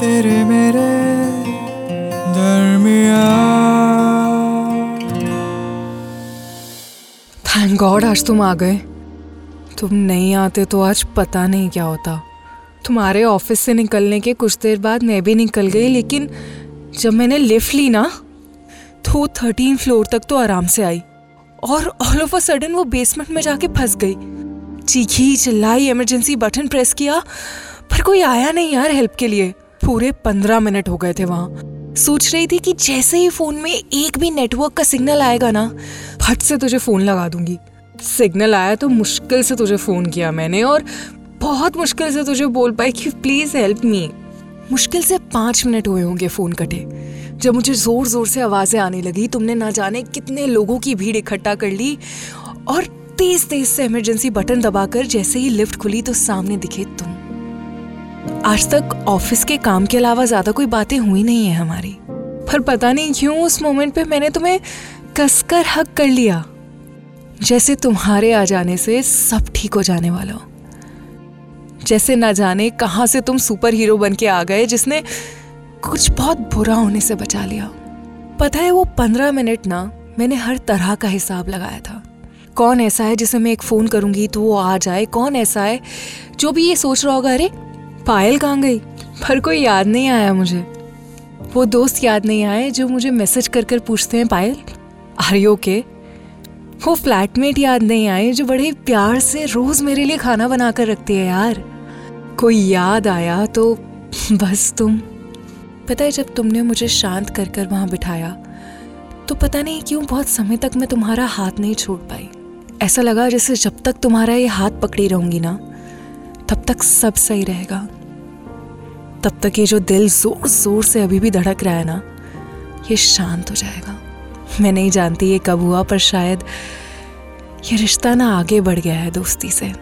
तेरे मेरे thank God आज तुम आ गए। तुम नहीं आते तो आज पता नहीं क्या होता। तुम्हारे ऑफ़िस से निकलने के कुछ देर बाद मैं भी निकल गई, लेकिन जब मैंने लिफ्ट ली ना तो थर्टीन फ्लोर तक तो आराम से आई। और ऑल ऑफ़ अ सडन वो बेसमेंट में जाके फंस गई। चीखी चिल्लाई इमरजेंसी बटन प्रेस किया, पर कोई आया नहीं यार हेल्प के लिए। पूरे पंद्रह मिनट हो गए थे वहाँ। सोच रही थी कि जैसे ही फ़ोन में एक भी नेटवर्क का सिग्नल आएगा ना, फट से तुझे फ़ोन लगा दूँगी। सिग्नल आया तो मुश्किल से तुझे फ़ोन किया मैंने और बहुत मुश्किल से तुझे बोल पाई कि प्लीज़ हेल्प मी मुश्किल से पाँच मिनट हुए होंगे फ़ोन कटे। जब मुझे ज़ोर ज़ोर से आवाज़ें आने लगी, तुमने ना जाने कितने लोगों की भीड़ इकट्ठा कर ली और तेज तेज से इमरजेंसी बटन दबाकर जैसे ही लिफ्ट खुली तो सामने दिखे तुम। आज तक ऑफ़िस के काम के अलावा ज़्यादा कोई बातें हुई नहीं है हमारी। पर पता नहीं क्यों उस मोमेंट पे मैंने तुम्हें कसकर हक कर लिया, जैसे तुम्हारे आ जाने से सब ठीक हो जाने वाला हो। जैसे ना जाने कहाँ से तुम सुपर हीरो बन के आ गए जिसने कुछ बहुत बुरा होने से बचा लिया। पता है वो पंद्रह मिनट ना मैंने हर तरह का हिसाब लगाया था। कौन ऐसा है जिसे मैं एक फ़ोन करूँगी तो वो आ जाए? कौन ऐसा है जो भी ये सोच रहा होगा, अरे पायल कहाँ गई? पर कोई याद नहीं आया मुझे। वो दोस्त याद नहीं आए जो मुझे मैसेज कर कर पूछते हैं, पायल? आर यू ओके वो फ्लैटमेट याद नहीं आए जो बड़े प्यार से रोज मेरे लिए खाना बना कर रखती है यार। कोई याद आया तो बस तुम। पता है जब तुमने मुझे शांत कर कर वहाँ बिठाया तो पता नहीं क्यों बहुत समय तक मैं तुम्हारा हाथ नहीं छोड़ पाई। ऐसा लगा जैसे जब तक तुम्हारा ये हाथ पकड़ी रहूँगी ना। तब तक सब सही रहेगा। तब तक ये जो दिल ज़ोर ज़ोर से अभी भी धड़क रहा है ना, ये शांत हो जाएगा। मैं नहीं जानती ये कब हुआ, पर शायद ये रिश्ता ना आगे बढ़ गया है दोस्ती से।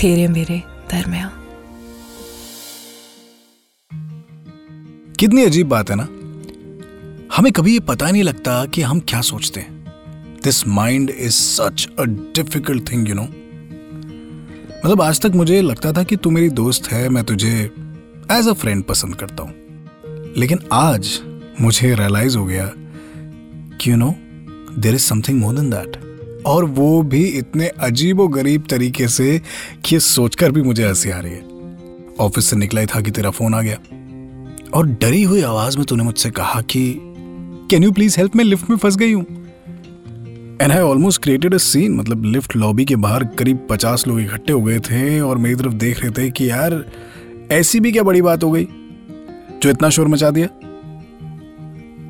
तेरे मेरे दरमिया कितनी अजीब बात है ना। हमें कभी ये पता नहीं लगता कि हम क्या सोचते हैं। This mind is such a difficult thing you know मतलब आज तक मुझे लगता था कि तू मेरी दोस्त है, मैं तुझे एज अ फ्रेंड पसंद करता हूँ। लेकिन आज मुझे रियलाइज़ हो गया कि you know there is something more than that और वो भी इतने अजीब गरीब तरीके से कि सोचकर भी मुझे हँसी आ रही है। ऑफ़िस से निकला ही था कि तेरा फ़ोन आ गया। और डरी हुई आवाज़ में तूने मुझसे कहा कि कैन यू प्लीज़ हेल्प मैं लिफ्ट में फंस गई हूँ। And I almost created a scene मतलब लिफ्ट लॉबी के बाहर करीब पचास लोग इकट्ठे हो गए थे और मेरी तरफ़ देख रहे थे कि यार, ऐसी भी क्या बड़ी बात हो गई जो इतना शोर मचा दिया?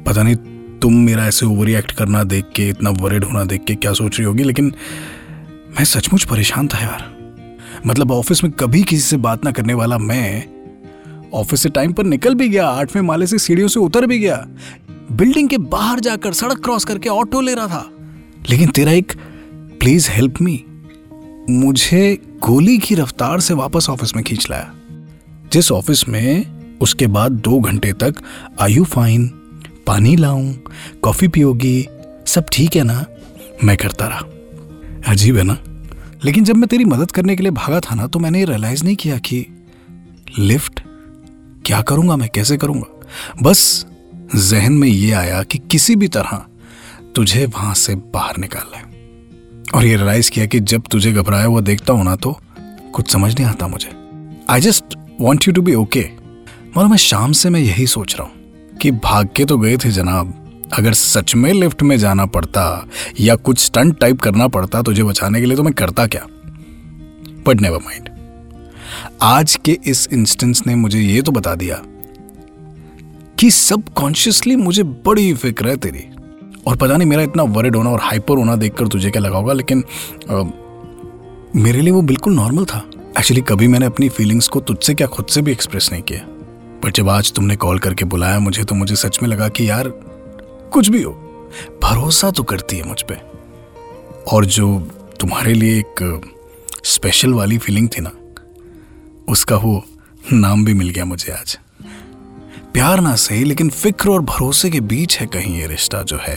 पता नहीं तुम मेरा ऐसे ओवर रिएक्ट करना देख के, इतना वरिड होना देख के क्या सोच रही होगी, लेकिन मैं सचमुच परेशान था यार। मतलब ऑफ़िस में कभी किसी से बात ना करने वाला मैं ऑफ़िस से टाइम पर निकल भी गया, आठवें माले से सीढ़ियों से उतर भी गया, बिल्डिंग के बाहर जाकर सड़क क्रॉस करके ऑटो ले रहा था। लेकिन तेरा एक प्लीज़ हेल्प मी मुझे गोली की रफ्तार से वापस ऑफ़िस में खींच लाया। जिस ऑफ़िस में उसके बाद दो घंटे तक आयु फाइन पानी लाऊं कॉफ़ी पियोगी, सब ठीक है ना? मैं करता रहा। अजीब है ना? लेकिन जब मैं तेरी मदद करने के लिए भागा था ना तो मैंने ये रियलाइज़ नहीं किया कि लिफ्ट क्या करूँगा मैं, कैसे करूँगा? बस जहन में ये आया कि किसी भी तरह तुझे वहाँ से बाहर निकालना है। और ये रियलाइज़ किया कि जब तुझे घबराया हुआ देखता हूँ ना तो कुछ समझ नहीं आता मुझे। I just want you to be okay मगर मैं शाम से मैं यही सोच रहा हूँ कि भाग के तो गए थे जनाब। अगर सच में लिफ्ट में जाना पड़ता या कुछ स्टंट टाइप करना पड़ता तुझे बचाने के लिए तो मैं करता क्या? बट नेवर माइंड आज के इस इंस्टेंस ने मुझे ये तो बता दिया कि सबकॉन्शियसली मुझे बड़ी फ़िक्र है तेरी। और पता नहीं मेरा इतना वरिड होना और हाइपर होना देखकर तुझे क्या लगा होगा लेकिन आ, मेरे लिए वो बिल्कुल नॉर्मल था। एक्चुअली कभी मैंने अपनी फीलिंग्स को तुझसे क्या खुद से भी एक्सप्रेस नहीं किया। पर जब आज तुमने कॉल करके बुलाया मुझे तो मुझे सच में लगा कि यार कुछ भी हो भरोसा तो करती है मुझ पर और जो तुम्हारे लिए एक स्पेशल वाली फीलिंग थी ना उसका वो नाम भी मिल गया मुझे आज। प्यार ना सही लेकिन फ़िक्र और भरोसे के बीच है कहीं ये रिश्ता जो है।